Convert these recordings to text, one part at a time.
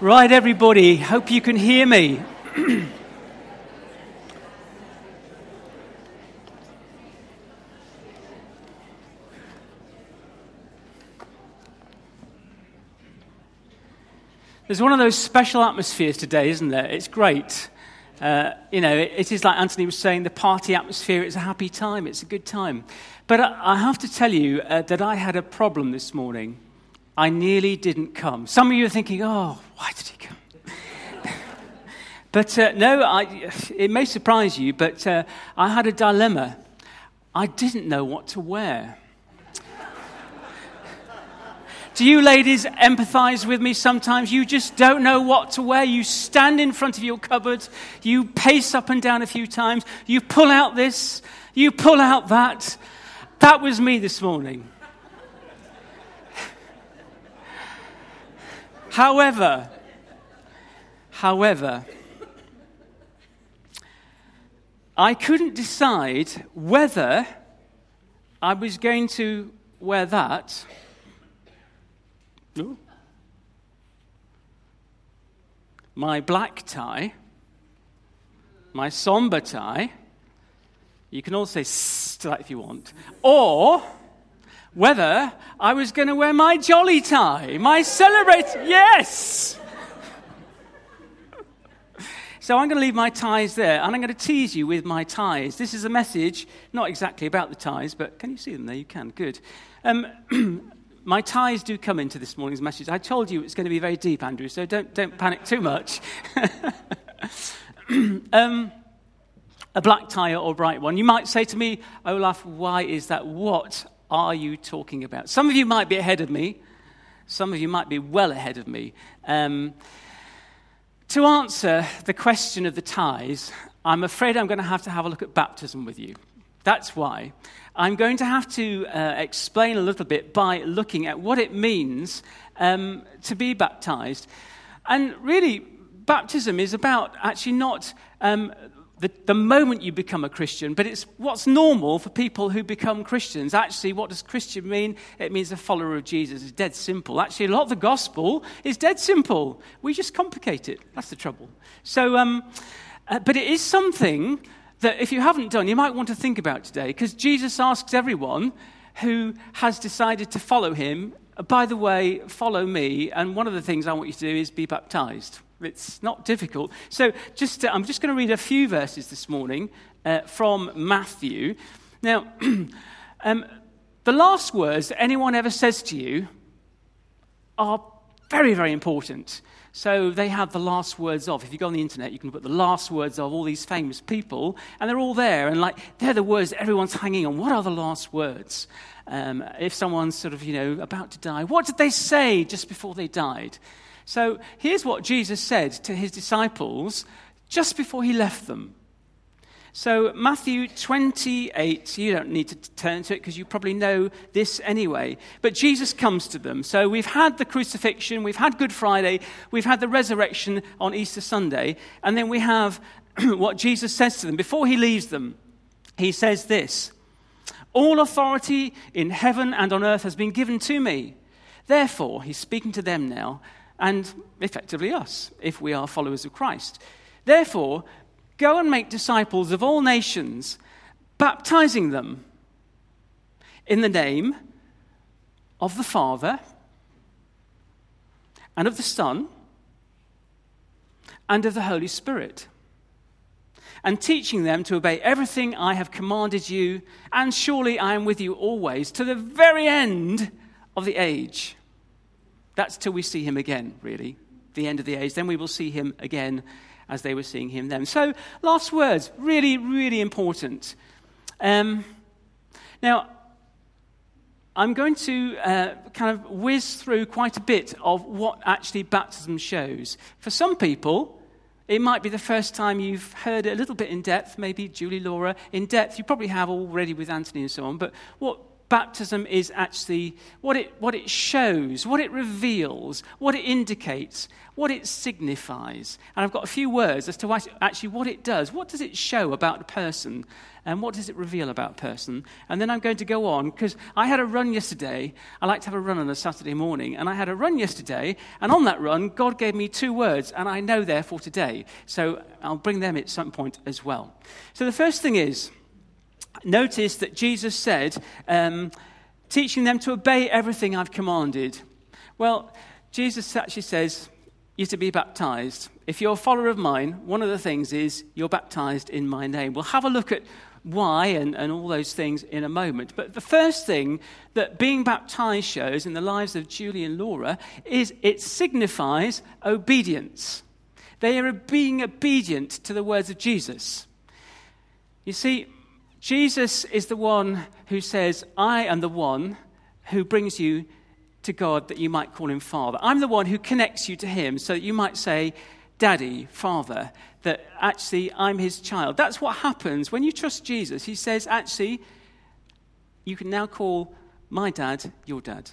Right, everybody, hope you can hear me. There's one of those special atmospheres today, isn't there? It's great. Uh, you know, it, it is like Anthony was saying, the party atmosphere, it's a happy time, it's a good time. But I, I have to tell you uh, that I had a problem this morning. I nearly didn't come. Some of you are thinking, oh, why did he come? but uh, no, I, it may surprise you, but uh, I had a dilemma. I didn't know what to wear. Do you ladies empathize with me sometimes? You just don't know what to wear. You stand in front of your cupboard, you pace up and down a few times, you pull out this, you pull out that. That was me this morning. However, however, I couldn't decide whether I was going to wear that Ooh. My black tie, my somber tie, you can all say that if you want, or whether I was going to wear my jolly tie, my celebrate, yes! So I'm going to leave my ties there, and I'm going to tease you with my ties. This is a message, not exactly about the ties, but can you see them there? You can, good. Um, my ties do come into this morning's message. I told you it's going to be very deep, Andrew, so don't, don't panic too much. um, a black tie or a bright one. You might say to me, Olaf, why is that? What are you talking about? Some of you might be ahead of me. Some of you might be well ahead of me. Um, to answer the question of the ties, I'm afraid I'm going to have to have a look at baptism with you. That's why. I'm going to have to uh, explain a little bit by looking at what it means um, to be baptized. And really, baptism is about actually not um, the, the, moment you become a Christian, but it's what's normal for people who become Christians. Actually, what does Christian mean? It means a follower of Jesus. It's dead simple. Actually, a lot of the gospel is dead simple. We just complicate it. That's the trouble. So, um, uh, but it is something that if you haven't done, you might want to think about today, because Jesus asks everyone who has decided to follow him, by the way, follow me. And one of the things I want you to do is be baptized. It's not difficult. So just, uh, I'm just going to read a few verses this morning uh, from Matthew. Now, um, the last words that anyone ever says to you are very, very important. So they have the last words of. If you go on the internet, you can put the last words of all these famous people, and they're all there. And like they're the words everyone's hanging on. What are the last words? Um, if someone's sort of you know about to die, what did they say just before they died? So here's what Jesus said to his disciples just before he left them. So, Matthew 28, you don't need to turn to it because you probably know this anyway. But Jesus comes to them. So, we've had the crucifixion, we've had Good Friday, we've had the resurrection on Easter Sunday, and then we have what Jesus says to them before he leaves them. He says this All authority in heaven and on earth has been given to me. Therefore, he's speaking to them now, and effectively us, if we are followers of Christ. Therefore, Go and make disciples of all nations, baptizing them in the name of the Father and of the Son and of the Holy Spirit, and teaching them to obey everything I have commanded you, and surely I am with you always to the very end of the age. That's till we see him again, really, the end of the age. Then we will see him again as they were seeing him then. So, last words, really, really important. Um, now, I'm going to uh, kind of whiz through quite a bit of what actually baptism shows. For some people, it might be the first time you've heard it a little bit in depth, maybe Julie Laura, in depth. You probably have already with Anthony and so on. But what baptism is actually what it, what it shows, what it reveals, what it indicates, what it signifies. And I've got a few words as to actually what it does. What does it show about a person? And what does it reveal about a person? And then I'm going to go on because I had a run yesterday. I like to have a run on a Saturday morning. And I had a run yesterday. And on that run, God gave me two words. And I know they're for today. So I'll bring them at some point as well. So the first thing is, notice that Jesus said, um, teaching them to obey everything I've commanded. Well, Jesus actually says, you're to be baptized. If you're a follower of mine, one of the things is you're baptized in my name. We'll have a look at why and, and all those things in a moment. But the first thing that being baptized shows in the lives of Julie and Laura is it signifies obedience. They are being obedient to the words of Jesus. You see, Jesus is the one who says, I am the one who brings you to God that you might call him Father. I'm the one who connects you to him so that you might say, Daddy, Father, that actually I'm his child. That's what happens when you trust Jesus. He says, actually, you can now call my dad your dad.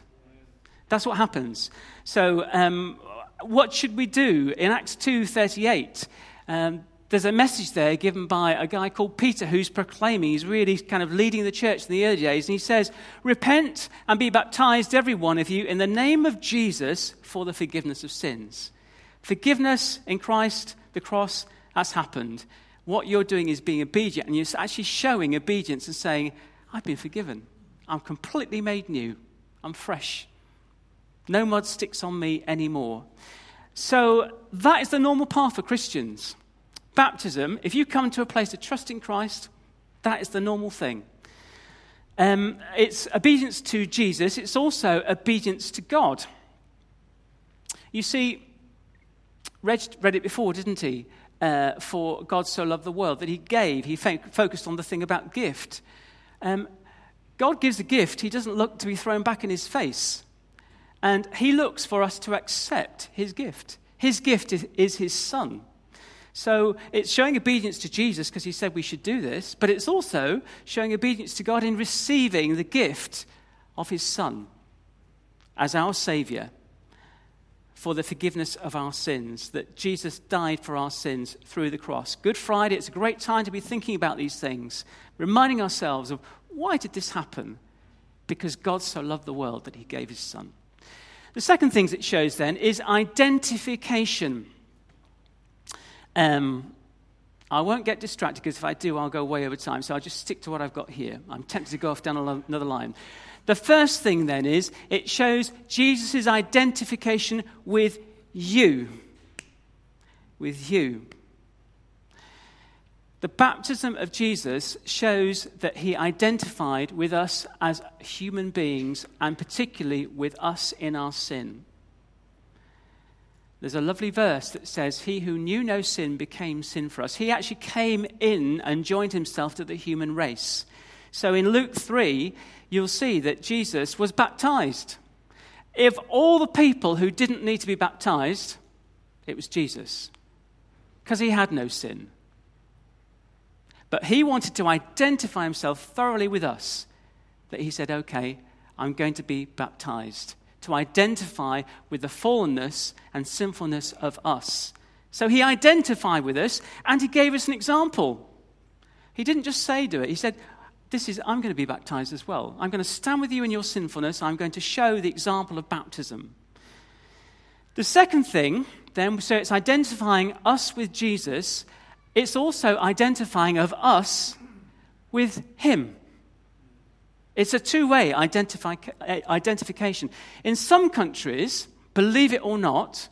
That's what happens. So, um, what should we do? In Acts 2:38, um, there's a message there given by a guy called Peter who's proclaiming, he's really kind of leading the church in the early days. And he says, Repent and be baptized, every one of you, in the name of Jesus for the forgiveness of sins. Forgiveness in Christ, the cross, has happened. What you're doing is being obedient, and you're actually showing obedience and saying, I've been forgiven. I'm completely made new. I'm fresh. No mud sticks on me anymore. So that is the normal path for Christians. Baptism, if you come to a place of trusting Christ, that is the normal thing. Um, it's obedience to Jesus, it's also obedience to God. You see, Reg read it before, didn't he? Uh, for God so loved the world that he gave. He focused on the thing about gift. Um, God gives a gift, he doesn't look to be thrown back in his face. And he looks for us to accept his gift. His gift is, is his son. So it's showing obedience to Jesus because he said we should do this, but it's also showing obedience to God in receiving the gift of his Son as our Savior for the forgiveness of our sins, that Jesus died for our sins through the cross. Good Friday, it's a great time to be thinking about these things, reminding ourselves of why did this happen? Because God so loved the world that he gave his Son. The second thing it shows then is identification. Um, I won't get distracted because if I do, I'll go way over time. So I'll just stick to what I've got here. I'm tempted to go off down another line. The first thing then is it shows Jesus' identification with you. With you. The baptism of Jesus shows that he identified with us as human beings and particularly with us in our sin. There's a lovely verse that says, He who knew no sin became sin for us. He actually came in and joined himself to the human race. So in Luke 3, you'll see that Jesus was baptized. If all the people who didn't need to be baptized, it was Jesus, because he had no sin. But he wanted to identify himself thoroughly with us, that he said, Okay, I'm going to be baptized to identify with the fallenness and sinfulness of us. So he identified with us and he gave us an example. He didn't just say, do it. He said, This is, I'm going to be baptized as well. I'm going to stand with you in your sinfulness. I'm going to show the example of baptism. The second thing, then, so it's identifying us with Jesus, it's also identifying of us with him. It's a two way uh, identification. In some countries, believe it or not,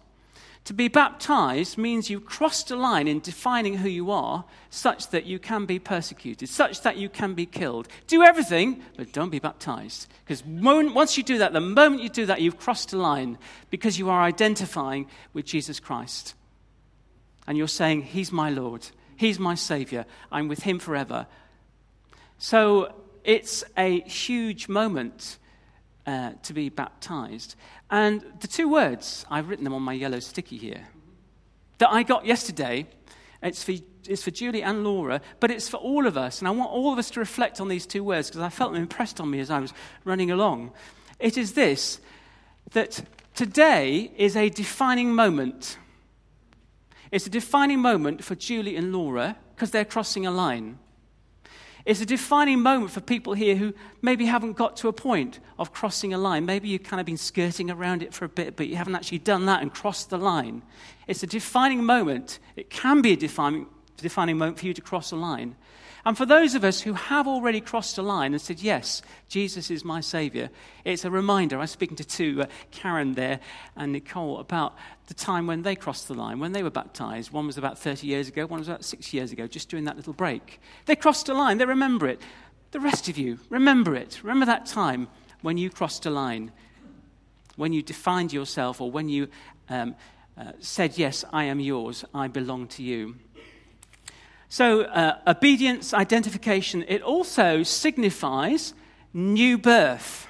to be baptized means you crossed a line in defining who you are, such that you can be persecuted, such that you can be killed. Do everything, but don't be baptized. Because once you do that, the moment you do that, you've crossed a line because you are identifying with Jesus Christ. And you're saying, He's my Lord, He's my Savior, I'm with Him forever. So it's a huge moment uh, to be baptized. And the two words, I've written them on my yellow sticky here, that I got yesterday, it's for it's for Julie and Laura, but it's for all of us. And I want all of us to reflect on these two words because I felt them impressed on me as I was running along. It is this that today is a defining moment. It's a defining moment for Julie and Laura because they're crossing a line. It's a defining moment for people here who maybe haven't got to a point of crossing a line. Maybe you've kind of been skirting around it for a bit, but you haven't actually done that and crossed the line. It's a defining moment. It can be a defining, defining moment for you to cross a line. And for those of us who have already crossed a line and said, Yes, Jesus is my Savior, it's a reminder. I was speaking to two, uh, Karen there and Nicole, about the time when they crossed the line, when they were baptized. One was about 30 years ago, one was about six years ago, just during that little break. They crossed a line, they remember it. The rest of you, remember it. Remember that time when you crossed a line, when you defined yourself, or when you um, uh, said, Yes, I am yours, I belong to you. So, uh, obedience, identification, it also signifies new birth.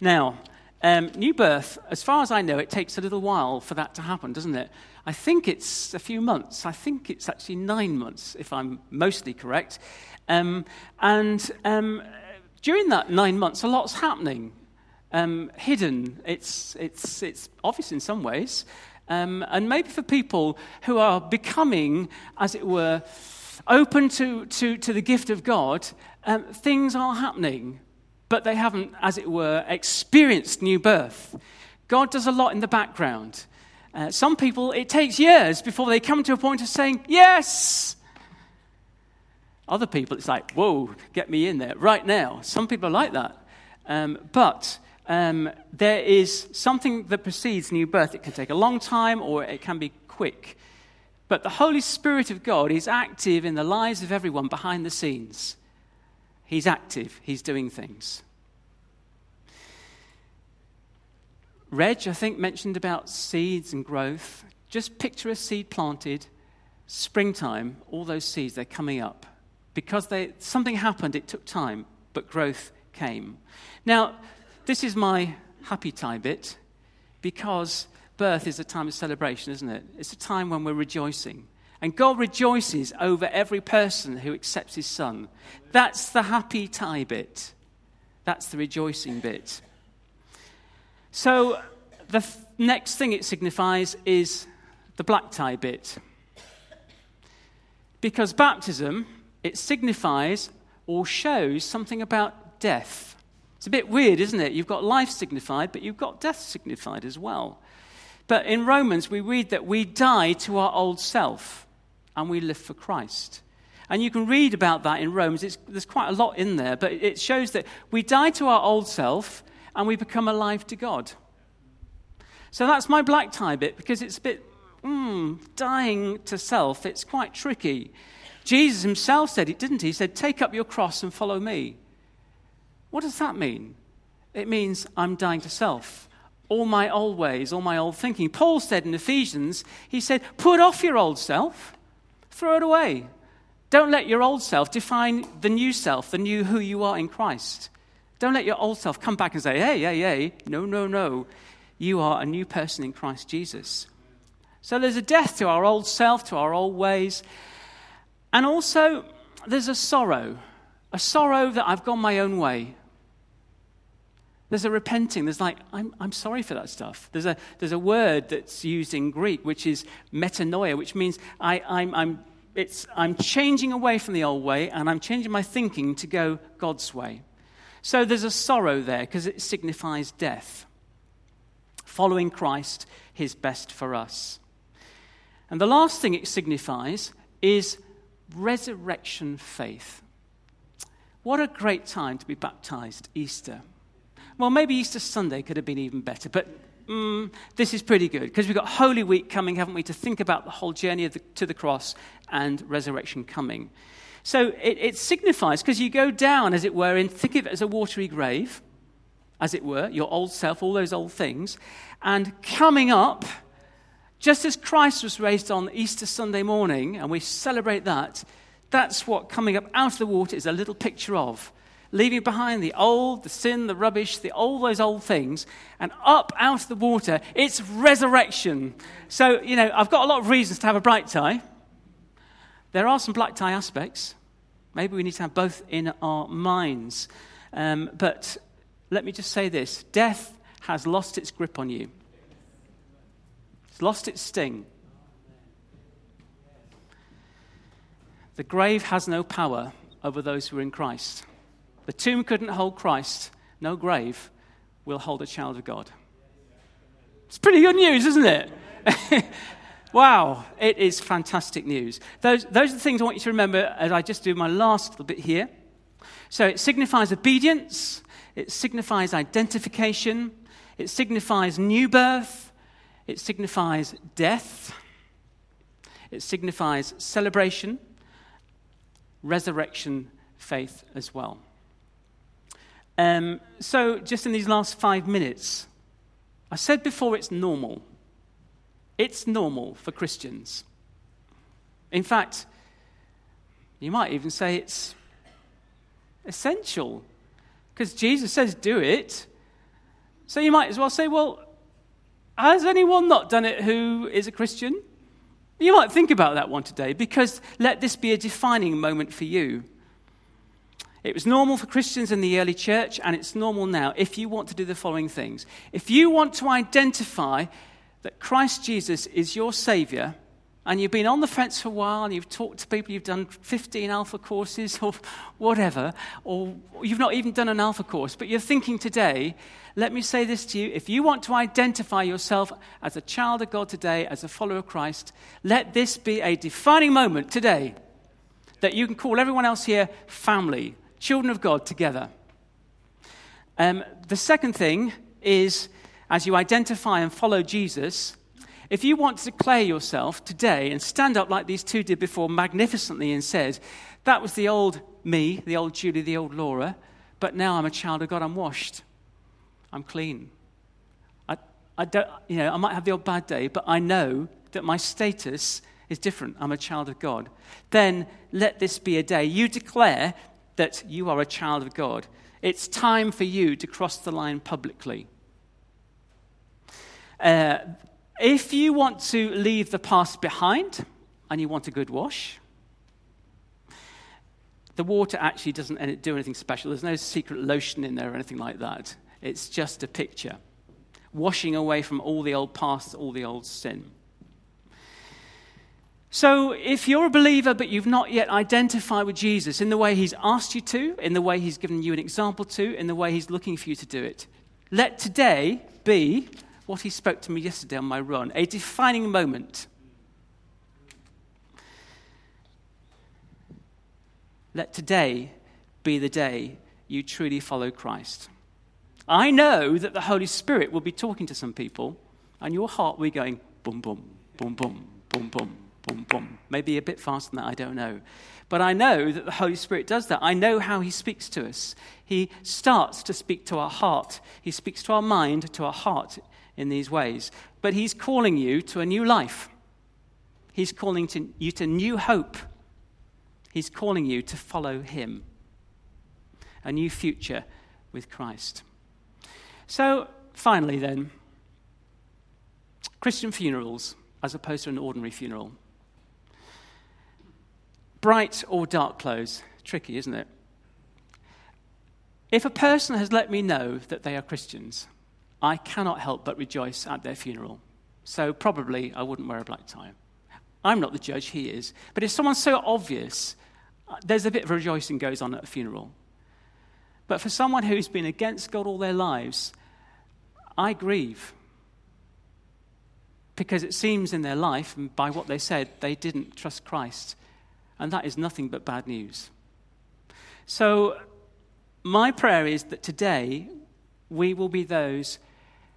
Now, um, new birth, as far as I know, it takes a little while for that to happen, doesn't it? I think it's a few months. I think it's actually nine months, if I'm mostly correct. Um, and um, during that nine months, a lot's happening. Um, hidden. It's, it's, it's obvious in some ways. Um, and maybe for people who are becoming, as it were, open to, to, to the gift of God, um, things are happening, but they haven't, as it were, experienced new birth. God does a lot in the background. Uh, some people, it takes years before they come to a point of saying, Yes! Other people, it's like, Whoa, get me in there right now. Some people are like that. Um, but um, there is something that precedes new birth. It can take a long time or it can be quick. But the Holy Spirit of God is active in the lives of everyone behind the scenes. He's active, He's doing things. Reg, I think, mentioned about seeds and growth. Just picture a seed planted, springtime, all those seeds, they're coming up. Because they, something happened, it took time, but growth came. Now, this is my happy time bit because birth is a time of celebration, isn't it? It's a time when we're rejoicing. And God rejoices over every person who accepts his son. That's the happy tie bit. That's the rejoicing bit. So the th- next thing it signifies is the black tie bit. Because baptism, it signifies or shows something about death. It's a bit weird, isn't it? You've got life signified, but you've got death signified as well. But in Romans, we read that we die to our old self and we live for Christ. And you can read about that in Romans. It's, there's quite a lot in there, but it shows that we die to our old self and we become alive to God. So that's my black tie bit because it's a bit, mm, dying to self, it's quite tricky. Jesus himself said it, didn't he? He said, Take up your cross and follow me. What does that mean? It means I'm dying to self. All my old ways, all my old thinking. Paul said in Ephesians, he said, put off your old self, throw it away. Don't let your old self define the new self, the new who you are in Christ. Don't let your old self come back and say, hey, hey, hey, no, no, no. You are a new person in Christ Jesus. So there's a death to our old self, to our old ways. And also, there's a sorrow, a sorrow that I've gone my own way. There's a repenting. There's like, I'm, I'm sorry for that stuff. There's a, there's a word that's used in Greek, which is metanoia, which means I, I'm, I'm, it's, I'm changing away from the old way and I'm changing my thinking to go God's way. So there's a sorrow there because it signifies death. Following Christ, his best for us. And the last thing it signifies is resurrection faith. What a great time to be baptized, Easter. Well, maybe Easter Sunday could have been even better, but mm, this is pretty good because we've got Holy Week coming, haven't we, to think about the whole journey the, to the cross and resurrection coming. So it, it signifies, because you go down, as it were, and think of it as a watery grave, as it were, your old self, all those old things, and coming up, just as Christ was raised on Easter Sunday morning, and we celebrate that, that's what coming up out of the water is a little picture of leaving behind the old, the sin, the rubbish, the, all those old things, and up out of the water, it's resurrection. So, you know, I've got a lot of reasons to have a bright tie. There are some black tie aspects. Maybe we need to have both in our minds. Um, but let me just say this death has lost its grip on you, it's lost its sting. The grave has no power over those who are in Christ. The tomb couldn't hold Christ, no grave will hold a child of God. It's pretty good news, isn't it? wow, it is fantastic news. Those, those are the things I want you to remember as I just do my last little bit here. So it signifies obedience, it signifies identification, it signifies new birth, it signifies death, it signifies celebration, resurrection, faith as well. Um, so, just in these last five minutes, I said before it's normal. It's normal for Christians. In fact, you might even say it's essential because Jesus says do it. So you might as well say, well, has anyone not done it who is a Christian? You might think about that one today because let this be a defining moment for you. It was normal for Christians in the early church, and it's normal now if you want to do the following things. If you want to identify that Christ Jesus is your Savior, and you've been on the fence for a while, and you've talked to people, you've done 15 alpha courses or whatever, or you've not even done an alpha course, but you're thinking today, let me say this to you. If you want to identify yourself as a child of God today, as a follower of Christ, let this be a defining moment today that you can call everyone else here family, children of God together. Um, the second thing is as you identify and follow Jesus, if you want to declare yourself today and stand up like these two did before magnificently and said, That was the old me, the old Julie, the old Laura, but now I'm a child of God, I'm washed, I'm clean. I, I, don't, you know, I might have the old bad day, but I know that my status is different. I'm a child of God. Then let this be a day you declare that you are a child of God. It's time for you to cross the line publicly. Uh, if you want to leave the past behind and you want a good wash, the water actually doesn't do anything special. There's no secret lotion in there or anything like that. It's just a picture. Washing away from all the old past, all the old sin. So, if you're a believer but you've not yet identified with Jesus in the way he's asked you to, in the way he's given you an example to, in the way he's looking for you to do it, let today be what he spoke to me yesterday on my run a defining moment. Let today be the day you truly follow Christ. I know that the Holy Spirit will be talking to some people, and your heart will be going boom, boom, boom, boom, boom, boom boom, boom. Maybe a bit faster than that, I don't know. But I know that the Holy Spirit does that. I know how He speaks to us. He starts to speak to our heart, He speaks to our mind, to our heart in these ways. But He's calling you to a new life, He's calling to, you to new hope. He's calling you to follow Him, a new future with Christ. So, finally, then, Christian funerals as opposed to an ordinary funeral. Bright or dark clothes. Tricky, isn't it? If a person has let me know that they are Christians, I cannot help but rejoice at their funeral. So probably I wouldn't wear a black tie. I'm not the judge, he is. But if someone's so obvious, there's a bit of rejoicing goes on at a funeral. But for someone who's been against God all their lives, I grieve. Because it seems in their life, and by what they said, they didn't trust Christ. And that is nothing but bad news. So, my prayer is that today we will be those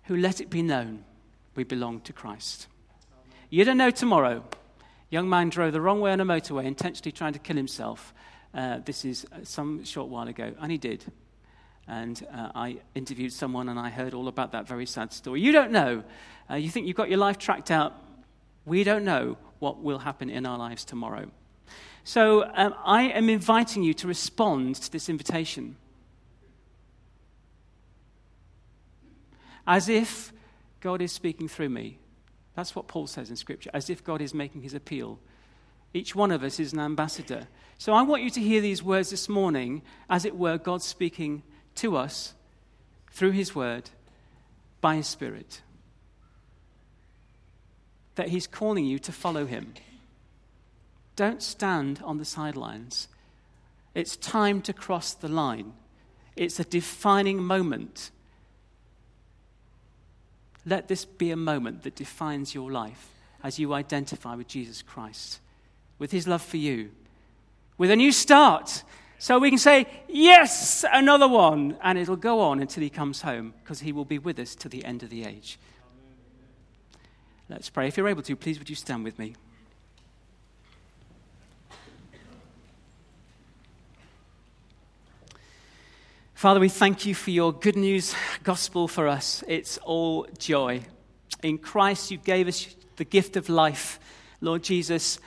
who let it be known we belong to Christ. You don't know tomorrow. Young man drove the wrong way on a motorway, intentionally trying to kill himself. Uh, this is uh, some short while ago, and he did. And uh, I interviewed someone, and I heard all about that very sad story. You don't know. Uh, you think you've got your life tracked out. We don't know what will happen in our lives tomorrow. So um, I am inviting you to respond to this invitation. As if God is speaking through me. That's what Paul says in Scripture, as if God is making his appeal. Each one of us is an ambassador. So I want you to hear these words this morning, as it were, God speaking to us through His Word by His Spirit. That He's calling you to follow Him. Don't stand on the sidelines. It's time to cross the line. It's a defining moment. Let this be a moment that defines your life as you identify with Jesus Christ, with his love for you, with a new start. So we can say, Yes, another one. And it'll go on until he comes home because he will be with us to the end of the age. Let's pray. If you're able to, please would you stand with me? Father, we thank you for your good news gospel for us. It's all joy. In Christ, you gave us the gift of life. Lord Jesus,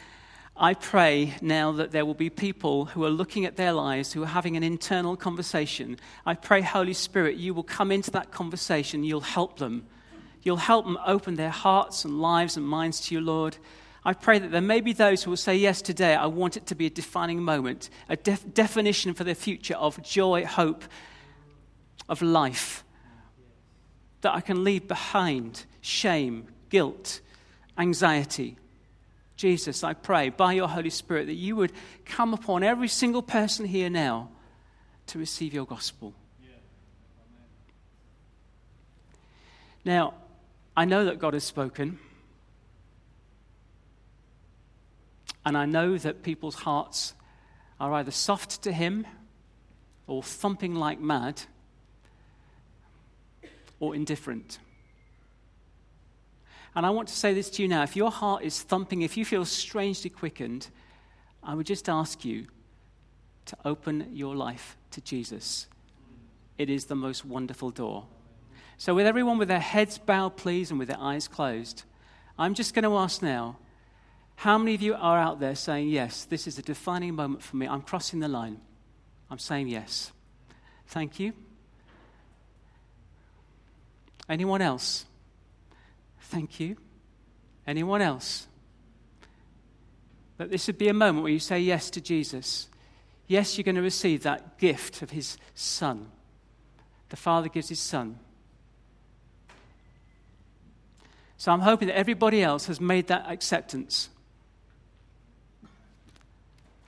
I pray now that there will be people who are looking at their lives, who are having an internal conversation. I pray, Holy Spirit, you will come into that conversation. You'll help them. You'll help them open their hearts and lives and minds to you, Lord. I pray that there may be those who will say, Yes, today I want it to be a defining moment, a def- definition for the future of joy, hope, of life. That I can leave behind shame, guilt, anxiety. Jesus, I pray by your Holy Spirit that you would come upon every single person here now to receive your gospel. Now, I know that God has spoken. And I know that people's hearts are either soft to Him or thumping like mad or indifferent. And I want to say this to you now. If your heart is thumping, if you feel strangely quickened, I would just ask you to open your life to Jesus. It is the most wonderful door. So, with everyone with their heads bowed, please, and with their eyes closed, I'm just going to ask now how many of you are out there saying, Yes, this is a defining moment for me? I'm crossing the line. I'm saying yes. Thank you. Anyone else? Thank you. Anyone else? That this would be a moment where you say yes to Jesus. Yes, you're going to receive that gift of his Son. The Father gives his Son. So I'm hoping that everybody else has made that acceptance.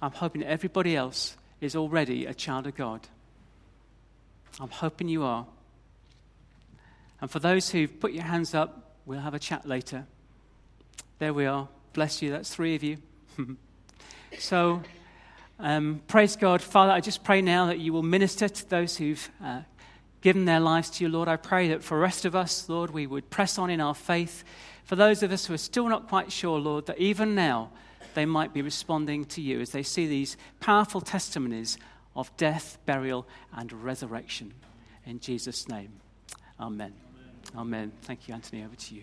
I'm hoping everybody else is already a child of God. I'm hoping you are. And for those who've put your hands up, we'll have a chat later. There we are. Bless you. That's three of you. so, um, praise God. Father, I just pray now that you will minister to those who've uh, given their lives to you, Lord. I pray that for the rest of us, Lord, we would press on in our faith. For those of us who are still not quite sure, Lord, that even now they might be responding to you as they see these powerful testimonies of death, burial, and resurrection. In Jesus' name, amen. Amen. Thank you, Anthony. Over to you.